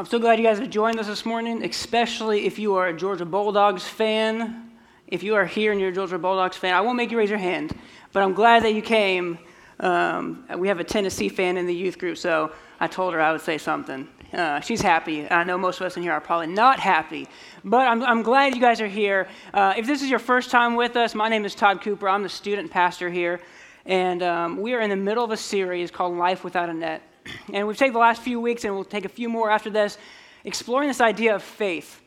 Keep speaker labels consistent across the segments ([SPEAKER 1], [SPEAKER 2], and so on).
[SPEAKER 1] I'm so glad you guys have joined us this morning, especially if you are a Georgia Bulldogs fan. If you are here and you're a Georgia Bulldogs fan, I won't make you raise your hand, but I'm glad that you came. Um, we have a Tennessee fan in the youth group, so I told her I would say something. Uh, she's happy. I know most of us in here are probably not happy, but I'm, I'm glad you guys are here. Uh, if this is your first time with us, my name is Todd Cooper. I'm the student pastor here, and um, we are in the middle of a series called Life Without a Net. And we've taken the last few weeks, and we'll take a few more after this, exploring this idea of faith.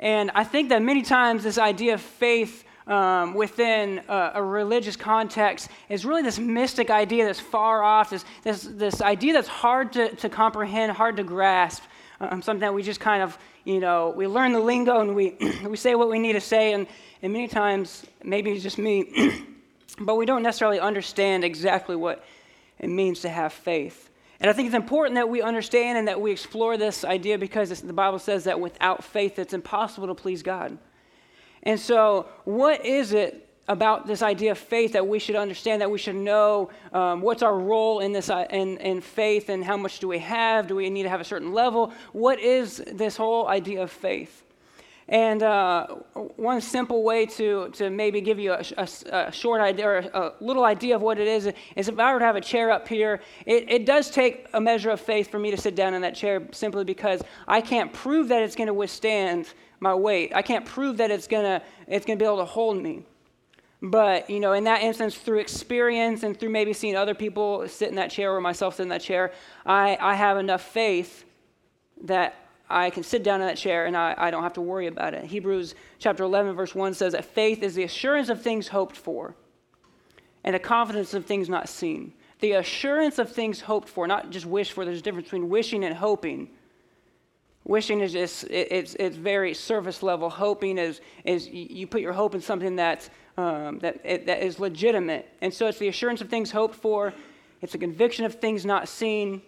[SPEAKER 1] And I think that many times this idea of faith um, within a, a, religious context is really this mystic idea that's far off, this, this, this idea that's hard to, to comprehend, hard to grasp, um, something that we just kind of, you know, we learn the lingo and we, we say what we need to say, and, and many times, maybe it's just me, but we don't necessarily understand exactly what it means to have faith. And I think it's important that we understand and that we explore this idea because the Bible says that without faith, it's impossible to please God. And so, what is it about this idea of faith that we should understand, that we should know um, what's our role in this uh, in, in faith and how much do we have? Do we need to have a certain level? What is this whole idea of faith? And uh, one simple way to, to maybe give you a, a, a, short idea or a little idea of what it is is if I were to have a chair up here, it, it does take a measure of faith for me to sit down in that chair simply because I can't prove that it's going to withstand my weight. I can't prove that it's going to it's going to be able to hold me. But, you know, in that instance, through experience and through maybe seeing other people sit in that chair or myself sit in that chair, I, I have enough faith that I can sit down in that chair and I, I don't have to worry about it. Hebrews chapter 11, verse 1 says that faith is the assurance of things hoped for and the confidence of things not seen. The assurance of things hoped for, not just wish for. There's a difference between wishing and hoping. Wishing is just, it, it's, it's very surface level. Hoping is, is you put your hope in something that's, um, that, it, that is legitimate. And so it's the assurance of things hoped for, it's a conviction of things not seen.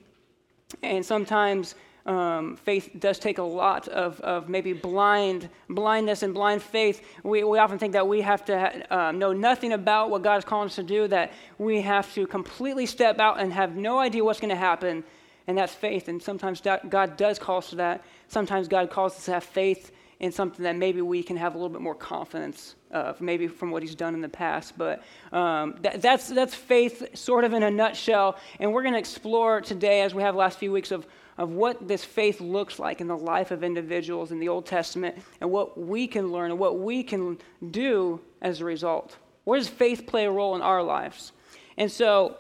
[SPEAKER 1] And sometimes um, faith does take a lot of, of maybe blind blindness and blind faith. We, we often think that we have to um, know nothing about what God is calling us to do, that we have to completely step out and have no idea what's going to happen, and that's faith. And sometimes God does call us to that. Sometimes God calls us to have faith in something that maybe we can have a little bit more confidence of, maybe from what He's done in the past. But um, that, that's, that's faith sort of in a nutshell. And we're going to explore today, as we have the last few weeks, of of what this faith looks like in the life of individuals in the Old Testament and what we can learn and what we can do as a result. Where does faith play a role in our lives? And so,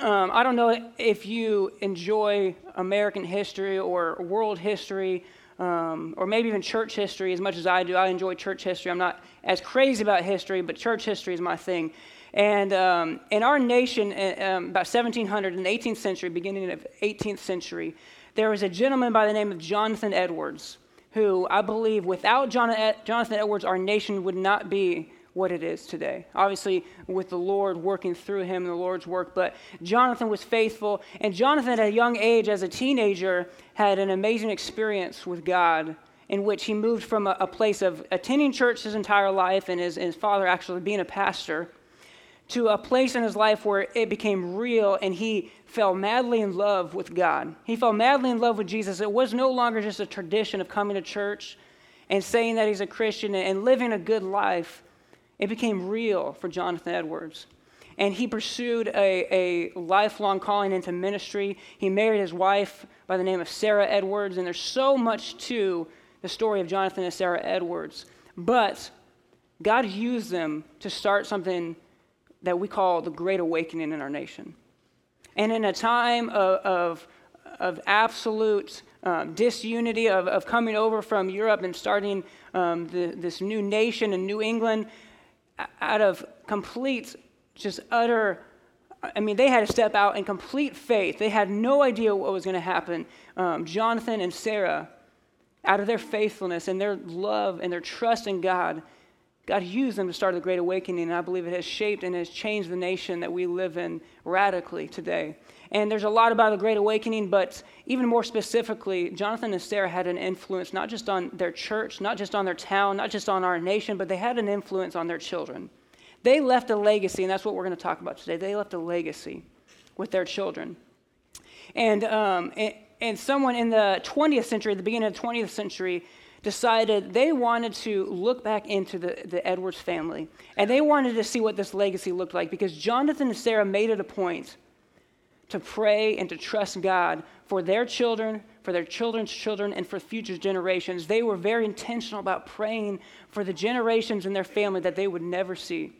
[SPEAKER 1] um, I don't know if you enjoy American history or world history. Um, or maybe even church history as much as I do. I enjoy church history. I'm not as crazy about history, but church history is my thing. And um, in our nation, uh, um, about 1700, in the 18th century, beginning of 18th century, there was a gentleman by the name of Jonathan Edwards, who I believe without Jonathan Edwards, our nation would not be what it is today. Obviously, with the Lord working through him and the Lord's work, but Jonathan was faithful. And Jonathan, at a young age, as a teenager, had an amazing experience with God in which he moved from a, a place of attending church his entire life and his, his father actually being a pastor to a place in his life where it became real and he fell madly in love with God. He fell madly in love with Jesus. It was no longer just a tradition of coming to church and saying that he's a Christian and living a good life. It became real for Jonathan Edwards. And he pursued a, a lifelong calling into ministry. He married his wife by the name of Sarah Edwards. And there's so much to the story of Jonathan and Sarah Edwards. But God used them to start something that we call the Great Awakening in our nation. And in a time of, of, of absolute um, disunity, of, of coming over from Europe and starting um, the, this new nation in New England, out of complete, just utter I mean, they had to step out in complete faith. They had no idea what was going to happen. Um, Jonathan and Sarah, out of their faithfulness and their love and their trust in God, God used them to start the Great Awakening, and I believe it has shaped and has changed the nation that we live in radically today. And there's a lot about the Great Awakening, but even more specifically, Jonathan and Sarah had an influence not just on their church, not just on their town, not just on our nation, but they had an influence on their children. They left a legacy, and that's what we're going to talk about today. They left a legacy with their children. And, um, and someone in the 20th century, the beginning of the 20th century, decided they wanted to look back into the, the Edwards family and they wanted to see what this legacy looked like because Jonathan and Sarah made it a point to pray and to trust God for their children, for their children's children, and for future generations. They were very intentional about praying for the generations in their family that they would never see.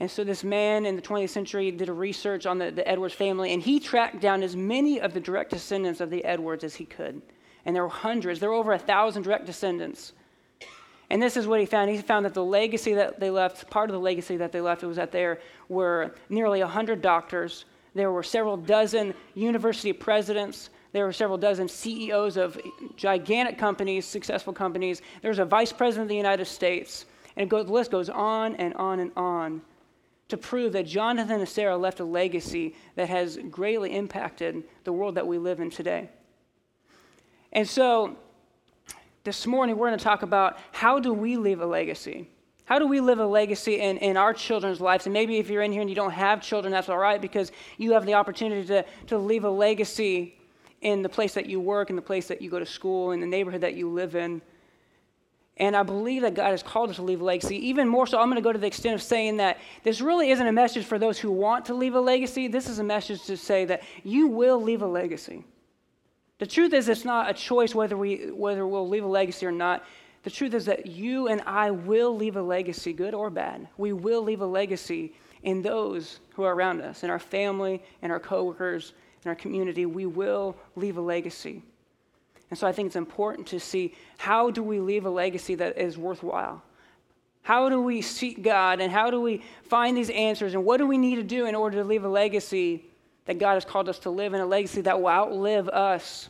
[SPEAKER 1] And so this man in the 20th century did a research on the, the Edwards family, and he tracked down as many of the direct descendants of the Edwards as he could. And there were hundreds, there were over a thousand direct descendants. And this is what he found. He found that the legacy that they left, part of the legacy that they left, was that there were nearly 100 doctors, there were several dozen university presidents, there were several dozen CEOs of gigantic companies, successful companies. There was a vice president of the United States. And goes, the list goes on and on and on to prove that Jonathan and Sarah left a legacy that has greatly impacted the world that we live in today. And so this morning we're going to talk about how do we leave a legacy? How do we live a legacy in, in our children's lives? And maybe if you're in here and you don't have children, that's all right because you have the opportunity to, to leave a legacy in the place that you work, in the place that you go to school, in the neighborhood that you live in. And I believe that God has called us to leave a legacy. Even more so, I'm going to go to the extent of saying that this really isn't a message for those who want to leave a legacy. This is a message to say that you will leave a legacy. The truth is, it's not a choice whether, we, whether we'll leave a legacy or not. The truth is that you and I will leave a legacy, good or bad. We will leave a legacy in those who are around us, in our family, in our coworkers, in our community. We will leave a legacy. And so I think it's important to see how do we leave a legacy that is worthwhile? How do we seek God and how do we find these answers and what do we need to do in order to leave a legacy that God has called us to live in, a legacy that will outlive us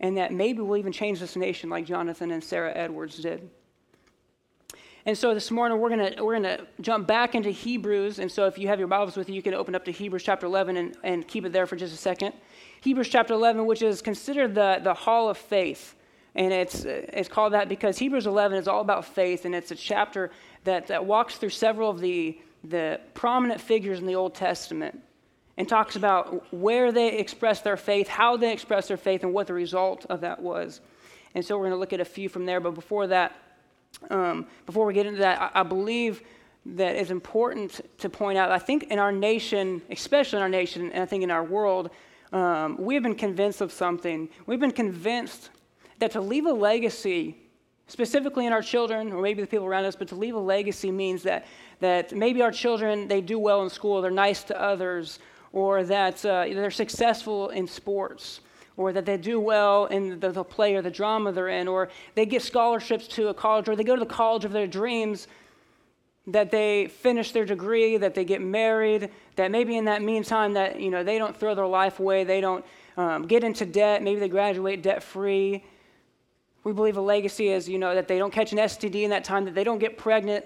[SPEAKER 1] and that maybe will even change this nation like Jonathan and Sarah Edwards did. And so this morning we're going we're gonna jump back into Hebrews. And so if you have your Bibles with you, you can open up to Hebrews chapter 11 and, and keep it there for just a second. Hebrews chapter 11, which is considered the, the hall of faith. And it's, it's called that because Hebrews 11 is all about faith, and it's a chapter that, that walks through several of the, the prominent figures in the Old Testament and talks about where they expressed their faith, how they expressed their faith, and what the result of that was. And so we're going to look at a few from there. But before that, um, before we get into that, I, I believe that it's important to point out. I think in our nation, especially in our nation, and I think in our world, um, we have been convinced of something. We've been convinced that to leave a legacy, specifically in our children, or maybe the people around us, but to leave a legacy means that, that maybe our children, they do well in school, they're nice to others, or that uh, they're successful in sports, or that they do well in the, the play or the drama they're in, or they get scholarships to a college, or they go to the college of their dreams that they finish their degree, that they get married, that maybe in that meantime that you know they don't throw their life away, they don't um, get into debt, maybe they graduate debt free. We believe a legacy is you know that they don't catch an STD in that time, that they don't get pregnant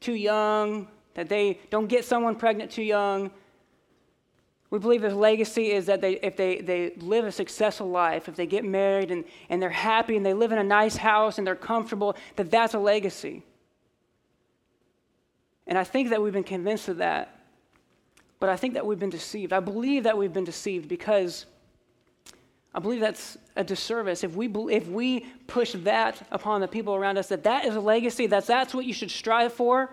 [SPEAKER 1] too young, that they don't get someone pregnant too young. We believe a legacy is that they, if they, they live a successful life, if they get married and, and they're happy and they live in a nice house and they're comfortable, that that's a legacy. And I think that we've been convinced of that, but I think that we've been deceived. I believe that we've been deceived because I believe that's a disservice. If we, if we push that upon the people around us, that that is a legacy, that that's what you should strive for.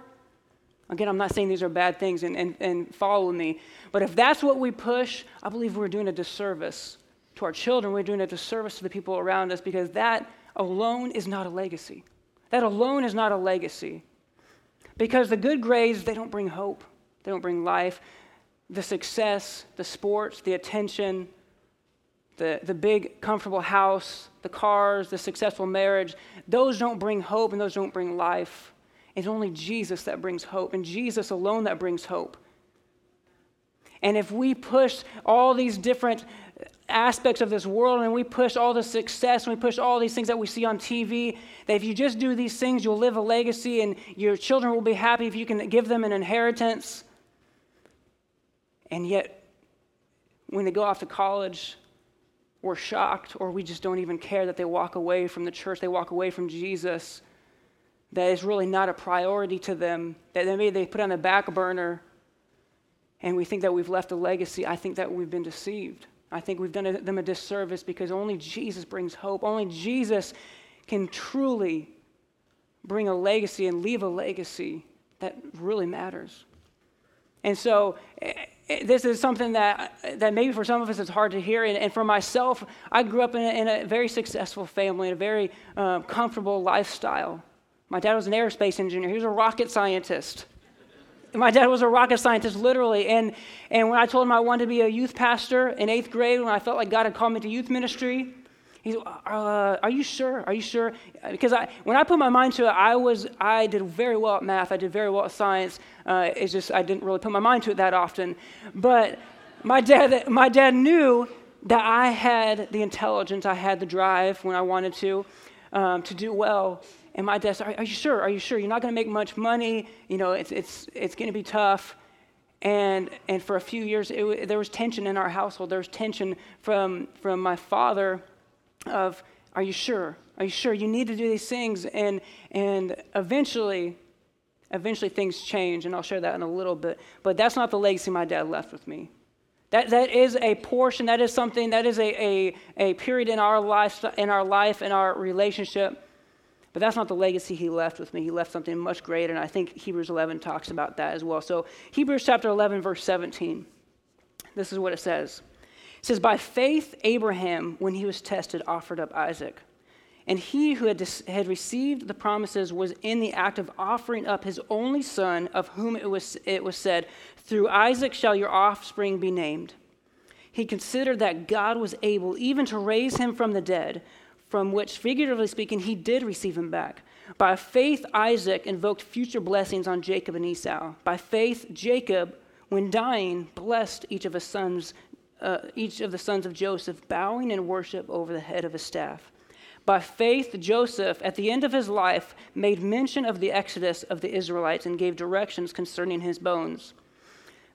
[SPEAKER 1] Again, I'm not saying these are bad things and, and, and follow me, but if that's what we push, I believe we're doing a disservice to our children. We're doing a disservice to the people around us because that alone is not a legacy. That alone is not a legacy. Because the good grades, they don't bring hope, they don't bring life. The success, the sports, the attention, the, the big, comfortable house, the cars, the successful marriage, those don't bring hope and those don't bring life. It's only Jesus that brings hope, and Jesus alone that brings hope. And if we push all these different aspects of this world and we push all the success and we push all these things that we see on TV, that if you just do these things, you'll live a legacy and your children will be happy if you can give them an inheritance. And yet, when they go off to college, we're shocked or we just don't even care that they walk away from the church, they walk away from Jesus, that is really not a priority to them, that maybe they put on the back burner and we think that we've left a legacy. I think that we've been deceived. I think we've done them a disservice because only Jesus brings hope. Only Jesus can truly bring a legacy and leave a legacy that really matters. And so, eh, eh, this is something that, that maybe for some of us it's hard to hear. And, and for myself, I grew up in a, in a very successful family, in a very uh, comfortable lifestyle. My dad was an aerospace engineer, he was a rocket scientist. My dad was a rocket scientist, literally. And, and when I told him I wanted to be a youth pastor in eighth grade, when I felt like God had called me to youth ministry, He's, uh, are you sure? Are you sure? Because I, when I put my mind to it, I was, I did very well at math. I did very well at science. Uh, it's just I didn't really put my mind to it that often. But my dad, my dad knew that I had the intelligence, I had the drive when I wanted to, um, to do well. And my dad said, are, are you sure? Are you sure? You're not going to make much money. You know, it's, it's, it's going to be tough. And, and for a few years, it, there was tension in our household. There was tension from, from my father of, are you sure? Are you sure? You need to do these things. And, and eventually, eventually things change, and I'll share that in a little bit. But that's not the legacy my dad left with me. That, that is a portion, that is something, that is a, a, a period in our, life, in our life, in our relationship. But that's not the legacy he left with me. He left something much greater, and I think Hebrews 11 talks about that as well. So, Hebrews chapter 11, verse 17, this is what it says. It says, By faith, Abraham, when he was tested, offered up Isaac. And he who had, dis- had received the promises was in the act of offering up his only son, of whom it was, it was said, Through Isaac shall your offspring be named. He considered that God was able even to raise him from the dead, from which, figuratively speaking, he did receive him back. By faith, Isaac invoked future blessings on Jacob and Esau. By faith, Jacob, when dying, blessed each of his sons uh, each of the sons of Joseph, bowing in worship over the head of his staff. By faith, Joseph, at the end of his life, made mention of the exodus of the Israelites and gave directions concerning his bones.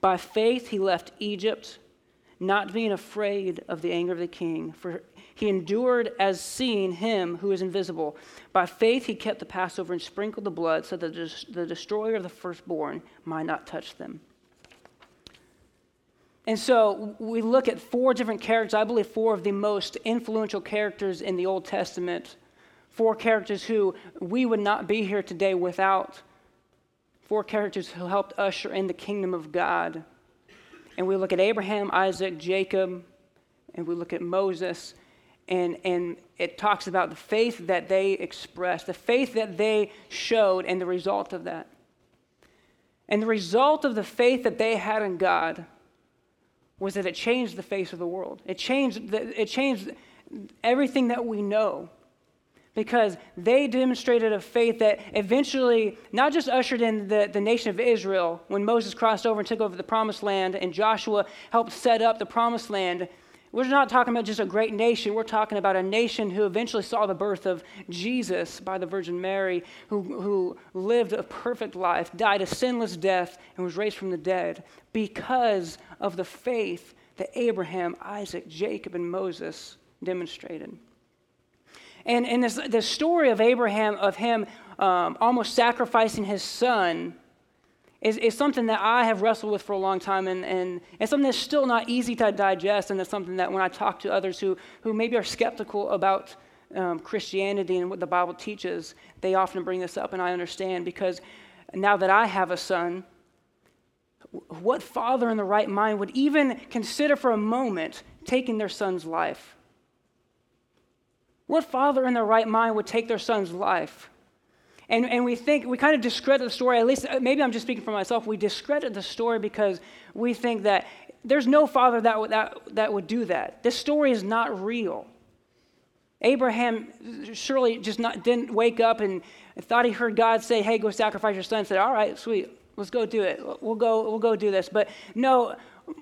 [SPEAKER 1] By faith, he left Egypt, not being afraid of the anger of the king, for he endured as seeing him who is invisible. By faith, he kept the Passover and sprinkled the blood so that the destroyer of the firstborn might not touch them. And so we look at four different characters, I believe four of the most influential characters in the Old Testament, four characters who we would not be here today without, four characters who helped usher in the kingdom of God. And we look at Abraham, Isaac, Jacob, and we look at Moses, and, and it talks about the faith that they expressed, the faith that they showed, and the result of that. And the result of the faith that they had in God was that it changed the face of the world. It changed, the, it changed everything that we know because they demonstrated a faith that eventually not just ushered in the, the nation of Israel when Moses crossed over and took over the promised land and Joshua helped set up the promised land we're not talking about just a great nation. We're talking about a nation who eventually saw the birth of Jesus by the Virgin Mary, who, who lived a perfect life, died a sinless death, and was raised from the dead because of the faith that Abraham, Isaac, Jacob, and Moses demonstrated. And in this, the story of Abraham, of him um, almost sacrificing his son, is, is something that I have wrestled with for a long time, and, and it's something that's still not easy to digest, and it's something that when I talk to others who, who maybe are skeptical about um, Christianity and what the Bible teaches, they often bring this up, and I understand because now that I have a son, what father in the right mind would even consider for a moment taking their son's life? What father in their right mind would take their son's life? And, and we think, we kind of discredit the story, at least uh, maybe I'm just speaking for myself. We discredit the story because we think that there's no father that, would, that, that would do that. This story is not real. Abraham surely just not, didn't wake up and thought he heard God say, hey, go sacrifice your son. Said, all right, sweet, let's go do it. We'll go, we'll go do this. But no,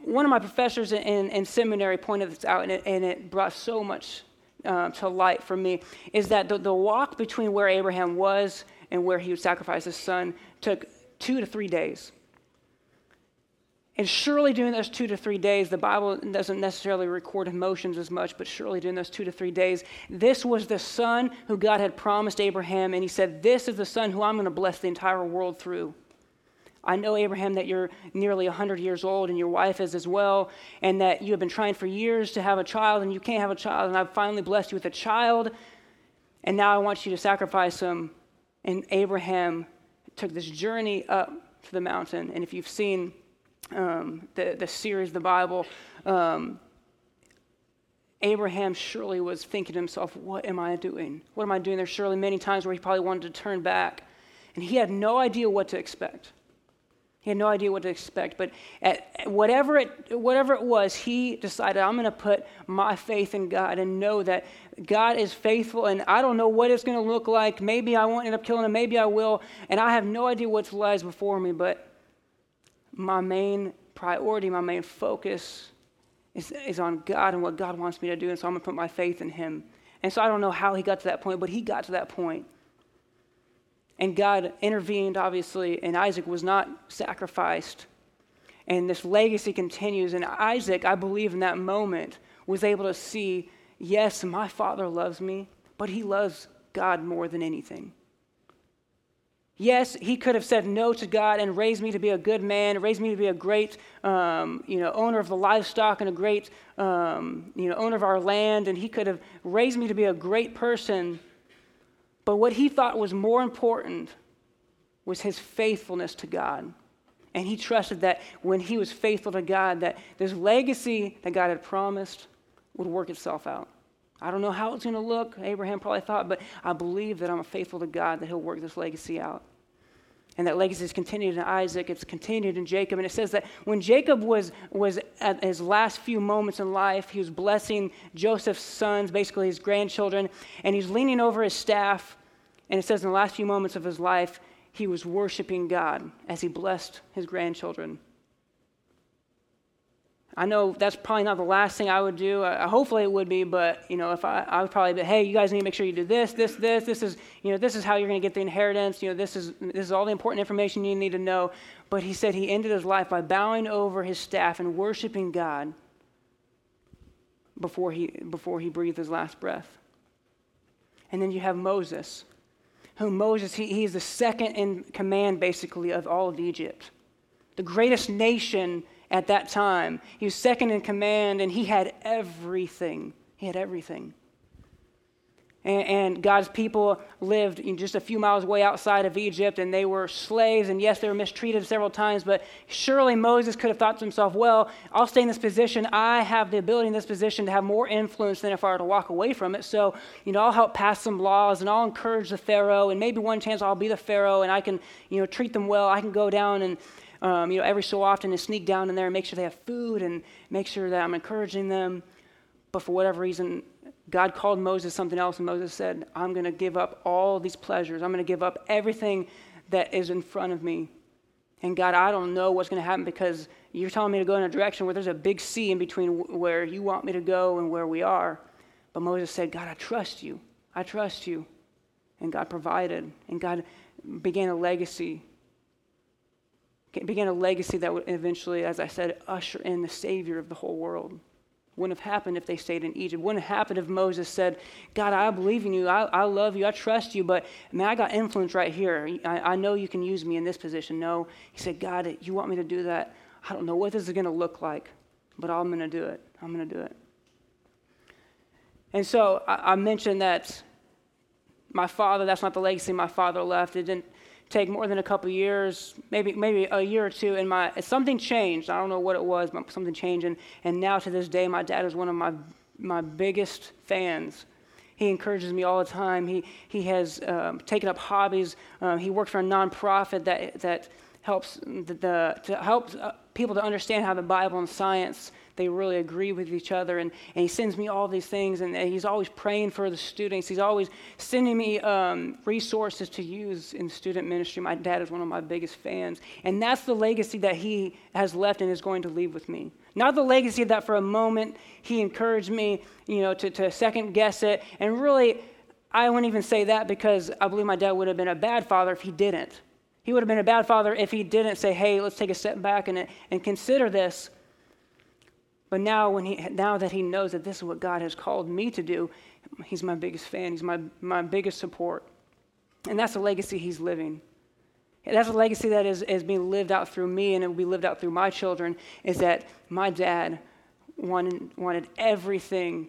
[SPEAKER 1] one of my professors in, in seminary pointed this out, and it, and it brought so much uh, to light for me, is that the, the walk between where Abraham was and where he would sacrifice his son took two to three days. And surely during those two to three days, the Bible doesn't necessarily record emotions as much, but surely during those two to three days, this was the son who God had promised Abraham, and he said, This is the son who I'm going to bless the entire world through. I know, Abraham, that you're nearly 100 years old and your wife is as well, and that you have been trying for years to have a child and you can't have a child, and I've finally blessed you with a child, and now I want you to sacrifice him. And Abraham took this journey up to the mountain. And if you've seen um, the, the series, the Bible, um, Abraham surely was thinking to himself, What am I doing? What am I doing? There's surely many times where he probably wanted to turn back. And he had no idea what to expect. He had no idea what to expect. But at whatever it, whatever it was, he decided, I'm going to put my faith in God and know that God is faithful. And I don't know what it's going to look like. Maybe I won't end up killing him. Maybe I will. And I have no idea what lies before me. But my main priority, my main focus is, is on God and what God wants me to do. And so I'm going to put my faith in Him. And so I don't know how he got to that point, but he got to that point. And God intervened, obviously, and Isaac was not sacrificed. And this legacy continues. And Isaac, I believe, in that moment, was able to see yes, my father loves me, but he loves God more than anything. Yes, he could have said no to God and raised me to be a good man, raised me to be a great, um, you know, owner of the livestock and a great, um, you know, owner of our land, and he could have raised me to be a great person. But what he thought was more important was his faithfulness to God. And he trusted that when he was faithful to God, that this legacy that God had promised would work itself out. I don't know how it's going to look, Abraham probably thought, but I believe that I'm faithful to God, that he'll work this legacy out. And that legacy is continued in Isaac, it's continued in Jacob. And it says that when Jacob was, was at his last few moments in life, he was blessing Joseph's sons, basically his grandchildren, and he's leaning over his staff. And it says in the last few moments of his life, he was worshiping God as he blessed his grandchildren. I know that's probably not the last thing I would do. Uh, hopefully it would be, but you know, if I, I would probably be, hey, you guys need to make sure you do this, this, this. This is, you know, this is how you're going to get the inheritance. You know, this is this is all the important information you need to know. But he said he ended his life by bowing over his staff and worshiping God before he before he breathed his last breath. And then you have Moses, who Moses he, he's the second in command basically of all of Egypt, the greatest nation at that time. He was second in command, and he had everything. He had everything. And, and God's people lived just a few miles away outside of Egypt, and they were slaves. And yes, they were mistreated several times, but surely Moses could have thought to himself, well, I'll stay in this position. I have the ability in this position to have more influence than if I were to walk away from it. So, you know, I'll help pass some laws, and I'll encourage the Pharaoh, and maybe one chance I'll be the Pharaoh, and I can, you know, treat them well. I can go down and um, you know, every so often and sneak down in there and make sure they have food and make sure that I'm encouraging them. But for whatever reason, God called Moses something else, and Moses said, I'm going to give up all these pleasures. I'm going to give up everything that is in front of me. And God, I don't know what's going to happen because you're telling me to go in a direction where there's a big sea in between where you want me to go and where we are. But Moses said, God, I trust you. I trust you. And God provided. And God began a legacy began a legacy that would eventually, as I said, usher in the Savior of the whole world. Wouldn't have happened if they stayed in Egypt. Wouldn't have happened if Moses said, God, I believe in you. I, I love you. I trust you. But, man, I got influence right here. I, I know you can use me in this position. No. He said, God, you want me to do that? I don't know what this is going to look like, but I'm going to do it. I'm going to do it. And so I, I mentioned that my father, that's not the legacy my father left. It didn't take more than a couple years, maybe maybe a year or two, and my something changed. I don't know what it was, but something changed, and, and now to this day, my dad is one of my my biggest fans. He encourages me all the time. He he has um, taken up hobbies. Um, he works for a nonprofit that that helps the, the to help uh, people to understand how the Bible and science they really agree with each other. And, and he sends me all these things, and, and he's always praying for the students. He's always sending me um, resources to use in student ministry. My dad is one of my biggest fans. And that's the legacy that he has left and is going to leave with me. Not the legacy that for a moment he encouraged me, you know, to, to second guess it. And really, I wouldn't even say that because I believe my dad would have been a bad father if he didn't. He would have been a bad father if he didn't say, hey, let's take a step back and, and consider this. But now, when he, now that he knows that this is what God has called me to do, he's my biggest fan. He's my, my biggest support. And that's the legacy he's living. That's a legacy that is, is being lived out through me and it will be lived out through my children is that my dad wanted, wanted everything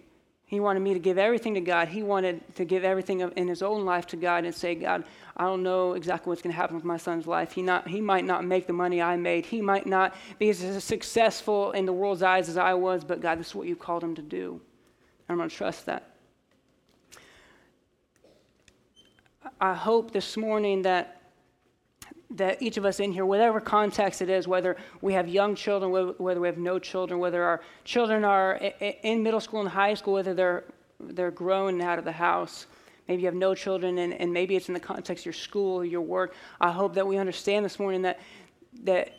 [SPEAKER 1] he wanted me to give everything to God. He wanted to give everything in his own life to God and say, God, I don't know exactly what's going to happen with my son's life. He, not, he might not make the money I made. He might not be as successful in the world's eyes as I was, but God, this is what you called him to do. I'm going to trust that. I hope this morning that that each of us in here, whatever context it is, whether we have young children, whether we have no children, whether our children are in middle school and high school, whether they're, they're grown out of the house, maybe you have no children, and, and maybe it's in the context of your school, your work. I hope that we understand this morning that, that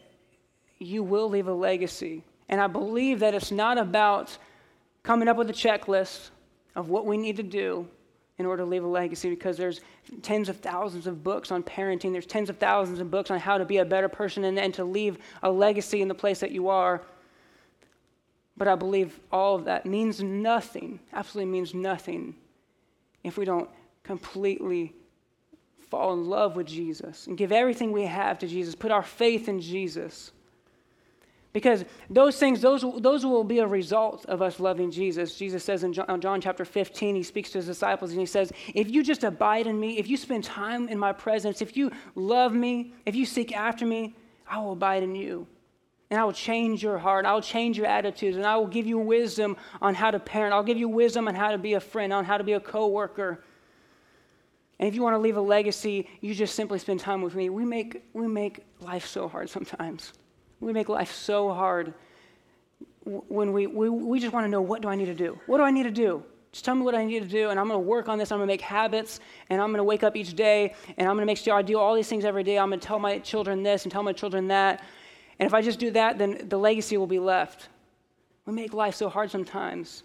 [SPEAKER 1] you will leave a legacy. And I believe that it's not about coming up with a checklist of what we need to do in order to leave a legacy because there's tens of thousands of books on parenting, there's tens of thousands of books on how to be a better person and, and to leave a legacy in the place that you are. But I believe all of that means nothing, absolutely means nothing, if we don't completely fall in love with Jesus and give everything we have to Jesus, put our faith in Jesus. Because those things, those, those will be a result of us loving Jesus. Jesus says in John, uh, John, chapter 15, he speaks to his disciples and he says, If you just abide in me, if you spend time in my presence, if you love me, if you seek after me, I will abide in you. And I will change your heart. I will change your attitudes. And I will give you wisdom on how to parent. I'll give you wisdom on how to be a friend, on how to be a coworker. And if you want to leave a legacy, you just simply spend time with me. We make, we make life so hard sometimes. We make life so hard when we, we, we just want to know what do I need to do? What do I need to do? Just tell me what I need to do, and I'm going to work on this. I'm going to make habits, and I'm going to wake up each day, and I'm going to make sure I do all these things every day. I'm going to tell my children this and tell my children that. And if I just do that, then the legacy will be left. We make life so hard sometimes.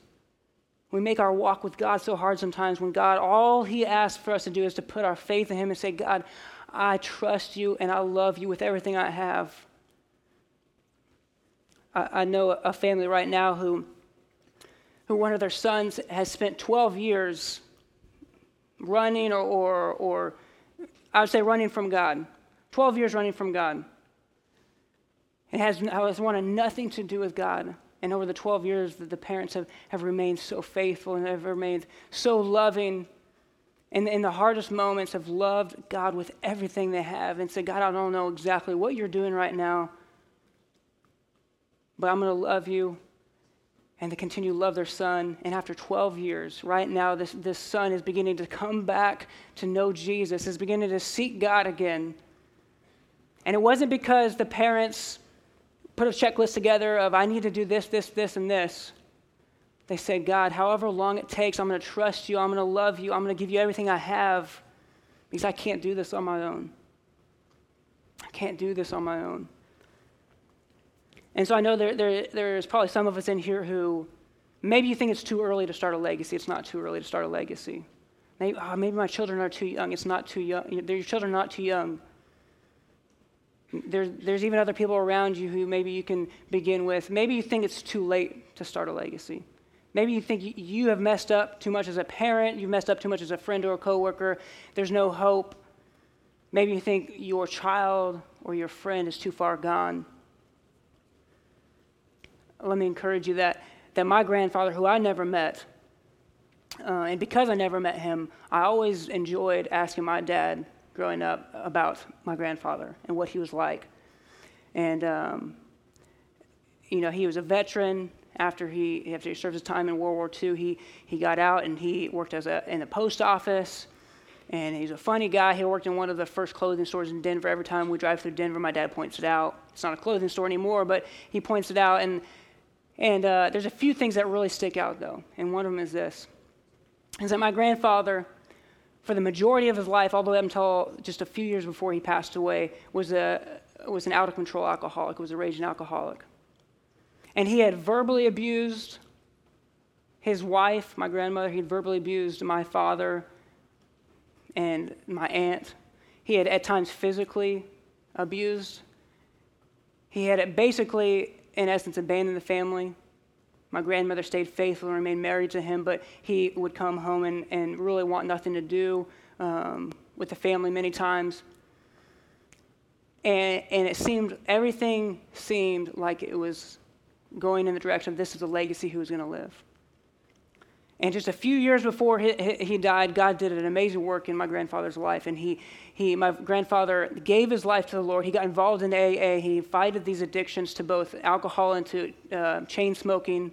[SPEAKER 1] We make our walk with God so hard sometimes when God, all He asks for us to do is to put our faith in Him and say, God, I trust you and I love you with everything I have. I, I know a family right now who, who one of their sons has spent 12 years running or, or, or I would say running from God. 12 years running from God. It has, has wanted nothing to do with God. And over the 12 years, the, parents have, have remained so faithful and have remained so loving. And in the hardest moments, have loved God with everything they have and said, God, I don't know exactly what you're doing right now, but I'm going to love you. And to continue to love their son. And after 12 years, right now, this, this son is beginning to come back to know Jesus, is beginning to seek God again. And it wasn't because the parents put a checklist together of, I need to do this, this, this, and this. They said, God, however long it takes, I'm going to trust you. I'm going to love you. I'm going to give you everything I have because I can't do this on my own. I can't do this on my own. And so I know there, there, there's probably some of us in here who maybe you think it's too early to start a legacy. It's not too early to start a legacy. Maybe, oh, maybe my children are too young. It's not too young. Your children are not too young. There's, there's even other people around you who maybe you can begin with. Maybe you think it's too late to start a legacy. Maybe you think you have messed up too much as a parent, you've messed up too much as a friend or a coworker, there's no hope. Maybe you think your child or your friend is too far gone let me encourage you that, that my grandfather, who I never met, uh, and because I never met him, I always enjoyed asking my dad growing up about my grandfather and what he was like. And, um, you know, he was a veteran. After he, after he served his time in World War II, he, he got out and he worked as a, in the post office. And he's a funny guy. He worked in one of the first clothing stores in Denver. Every time we drive through Denver, my dad points it out. It's not a clothing store anymore, but he points it out. And And uh, there's a few things that really stick out, though. And one of them is this is that my grandfather, for the majority of his life, all the way up until just a few years before he passed away, was, a, was an out of control alcoholic, was a raging alcoholic. And he had verbally abused his wife, my grandmother, he had verbally abused my father and my aunt. He had at times physically abused. He had basically, in essence, abandoned the family. My grandmother stayed faithful and remained married to him, but he would come home and, and really want nothing to do um, with the family many times. And, and it seemed, everything seemed like it was going in the direction of this is the legacy he was going to live. And just a few years before he, he died, God did an amazing work in my grandfather's life. And he, he, my grandfather gave his life to the Lord. He got involved in AA. He fighted these addictions to both alcohol and to uh, chain smoking.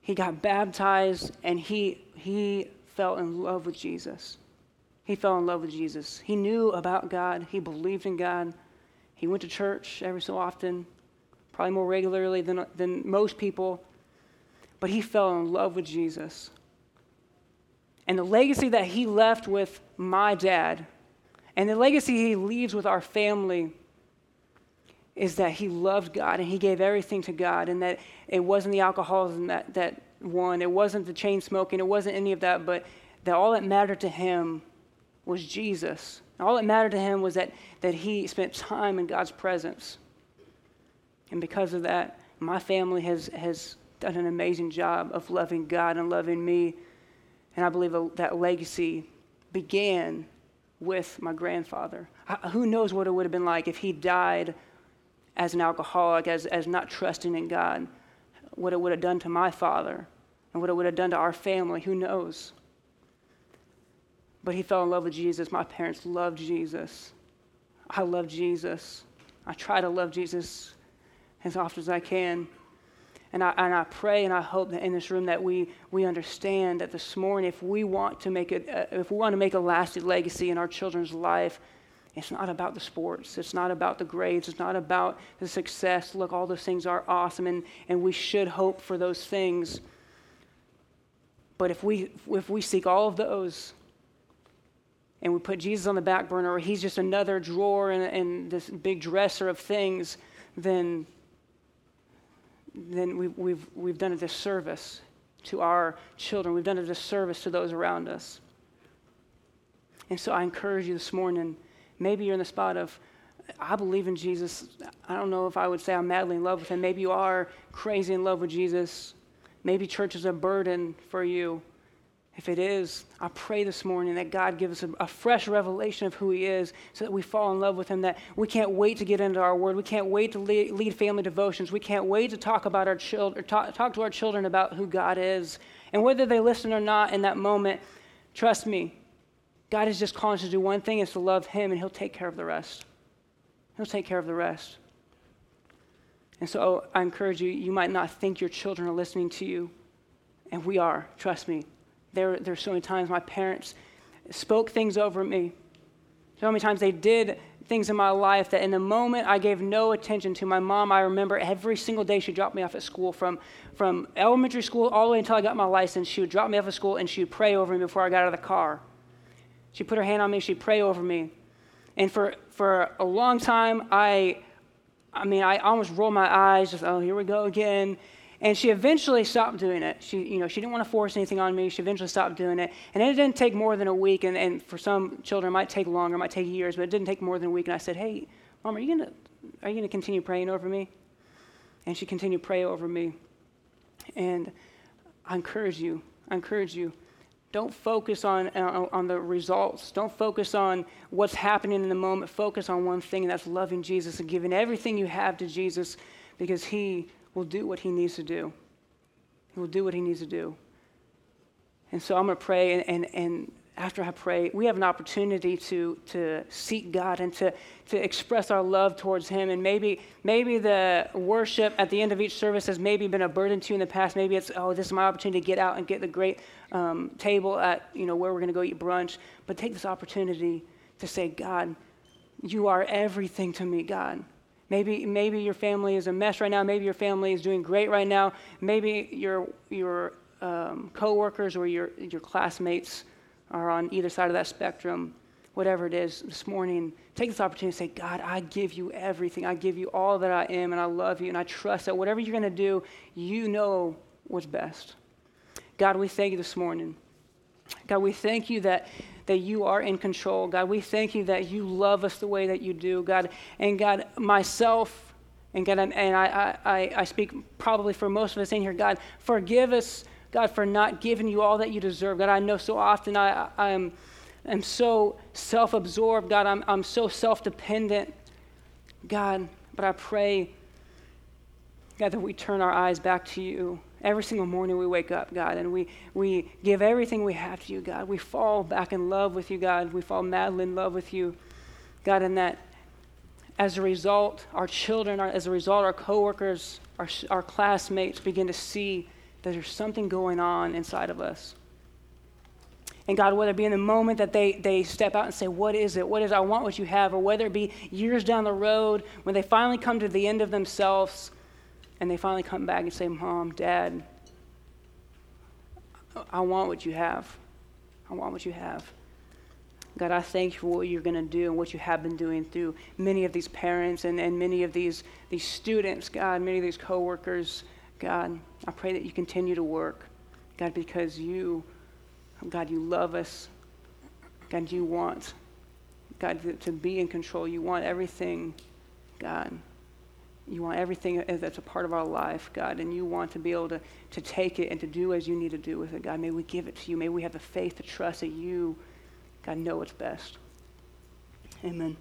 [SPEAKER 1] He got baptized and he, he fell in love with Jesus. He fell in love with Jesus. He knew about God, he believed in God. He went to church every so often, probably more regularly than, than most people but he fell in love with Jesus. And the legacy that he left with my dad, and the legacy he leaves with our family, is that he loved God and he gave everything to God, and that it wasn't the alcoholism that, that won, it wasn't the chain smoking, it wasn't any of that, but that all that mattered to him was Jesus. All that mattered to him was that, that he spent time in God's presence. And because of that, my family has, has done an amazing job of loving God and loving me. And I believe that legacy began with my grandfather. Who knows what it would have been like if he died as an alcoholic, as, as not trusting in God, what it would have done to my father and what it would have done to our family. Who knows? But he fell in love with Jesus. My parents loved Jesus. I love Jesus. I try to love Jesus as often as I can. And I, and I pray and I hope that in this room that we, we understand that this morning, if we want to make it, uh, if we want to make a lasting legacy in our children's life, it's not about the sports. It's not about the grades. It's not about the success. Look, all those things are awesome, and, and we should hope for those things. But if we, if we seek all of those and we put Jesus on the back burner, or he's just another drawer in, in this big dresser of things, then then we've, we've, we've done a disservice to our children. We've done a disservice to those around us. And so I encourage you this morning, maybe you're in the spot of, I believe in Jesus. I don't know if I would say I'm madly in love with him. Maybe you are crazy in love with Jesus. Maybe church is a burden for you. If it is, I pray this morning that God gives us a, a, fresh revelation of who He is so that we fall in love with Him, that we can't wait to get into our Word. We can't wait to lead, lead family devotions. We can't wait to talk about our children, talk, talk to our children about who God is. And whether they listen or not in that moment, trust me, God is just calling us to do one thing, is to love Him, and He'll take care of the rest. He'll take care of the rest. And so I encourage you, you might not think your children are listening to you, and we are, trust me. There, there's so many times my parents spoke things over me. So many times they did things in my life that in the moment I gave no attention to. My mom, I remember every single day she dropped me off at school from, from elementary school all the way until I got my license. She would drop me off at school and she would pray over me before I got out of the car. She'd put her hand on me, she'd pray over me. And for, for a long time, I, I mean, I almost rolled my eyes, just, oh, here we go again. And she eventually stopped doing it. She, you know, she didn't want to force anything on me. She eventually stopped doing it. And it didn't take more than a week. And, and for some children, it might take longer, it might take years, but it didn't take more than a week. And I said, hey, Mom, are you going to are you going to continue praying over me? And she continued to pray over me. And I encourage you, I encourage you, don't focus on, uh, on the results. Don't focus on what's happening in the moment. Focus on one thing, and that's loving Jesus and giving everything you have to Jesus because He will do what he needs to do. He will do what he needs to do. And so I'm going to pray, and, and, and after I pray, we have an opportunity to, to seek God and to, to express our love towards Him. And maybe, maybe the worship at the end of each service has maybe been a burden to you in the past. Maybe it's, oh, this is my opportunity to get out and get the great um, table at, you know, where we're going to go eat brunch. But take this opportunity to say, God, you are everything to me, God. Maybe, maybe your family is a mess right now. Maybe your family is doing great right now. Maybe your, your um, coworkers or your, your classmates are on either side of that spectrum. Whatever it is, this morning, take this opportunity to say, God, I give you everything. I give you all that I am, and I love you, and I trust that whatever you're going to do, you know what's best. God, we thank you this morning. God, we thank you that, that you are in control. God, we thank you that you love us the way that you do. God, and God, myself, and God, and I, I, I speak probably for most of us in here, God, forgive us, God, for not giving you all that you deserve. God, I know so often I, I am, am so self absorbed. God, I'm, I'm so self dependent. God, but I pray, God, that we turn our eyes back to you. Every single morning we wake up, God, and we, we give everything we have to you, God. We fall back in love with you, God. We fall madly in love with you, God, and that as a result, our children, our, as a result, our coworkers, our, our classmates begin to see that there's something going on inside of us. And God, whether it be in the moment that they, they step out and say, What is it? What is it? I want what you have, or whether it be years down the road when they finally come to the end of themselves and they finally come back and say, Mom, Dad, I want what you have. I want what you have. God, I thank you for what you're going to do and what you have been doing through many of these parents and, and many of these, these students, God, many of these coworkers. God, I pray that you continue to work, God, because you, God, you love us. God, you want, God, to, to be in control. You want everything, God. You want everything that's a part of our life, God, and you want to be able to, to take it and to do as you need to do with it, God. May we give it to you. May we have the faith to trust that you, God, know what's best. Amen.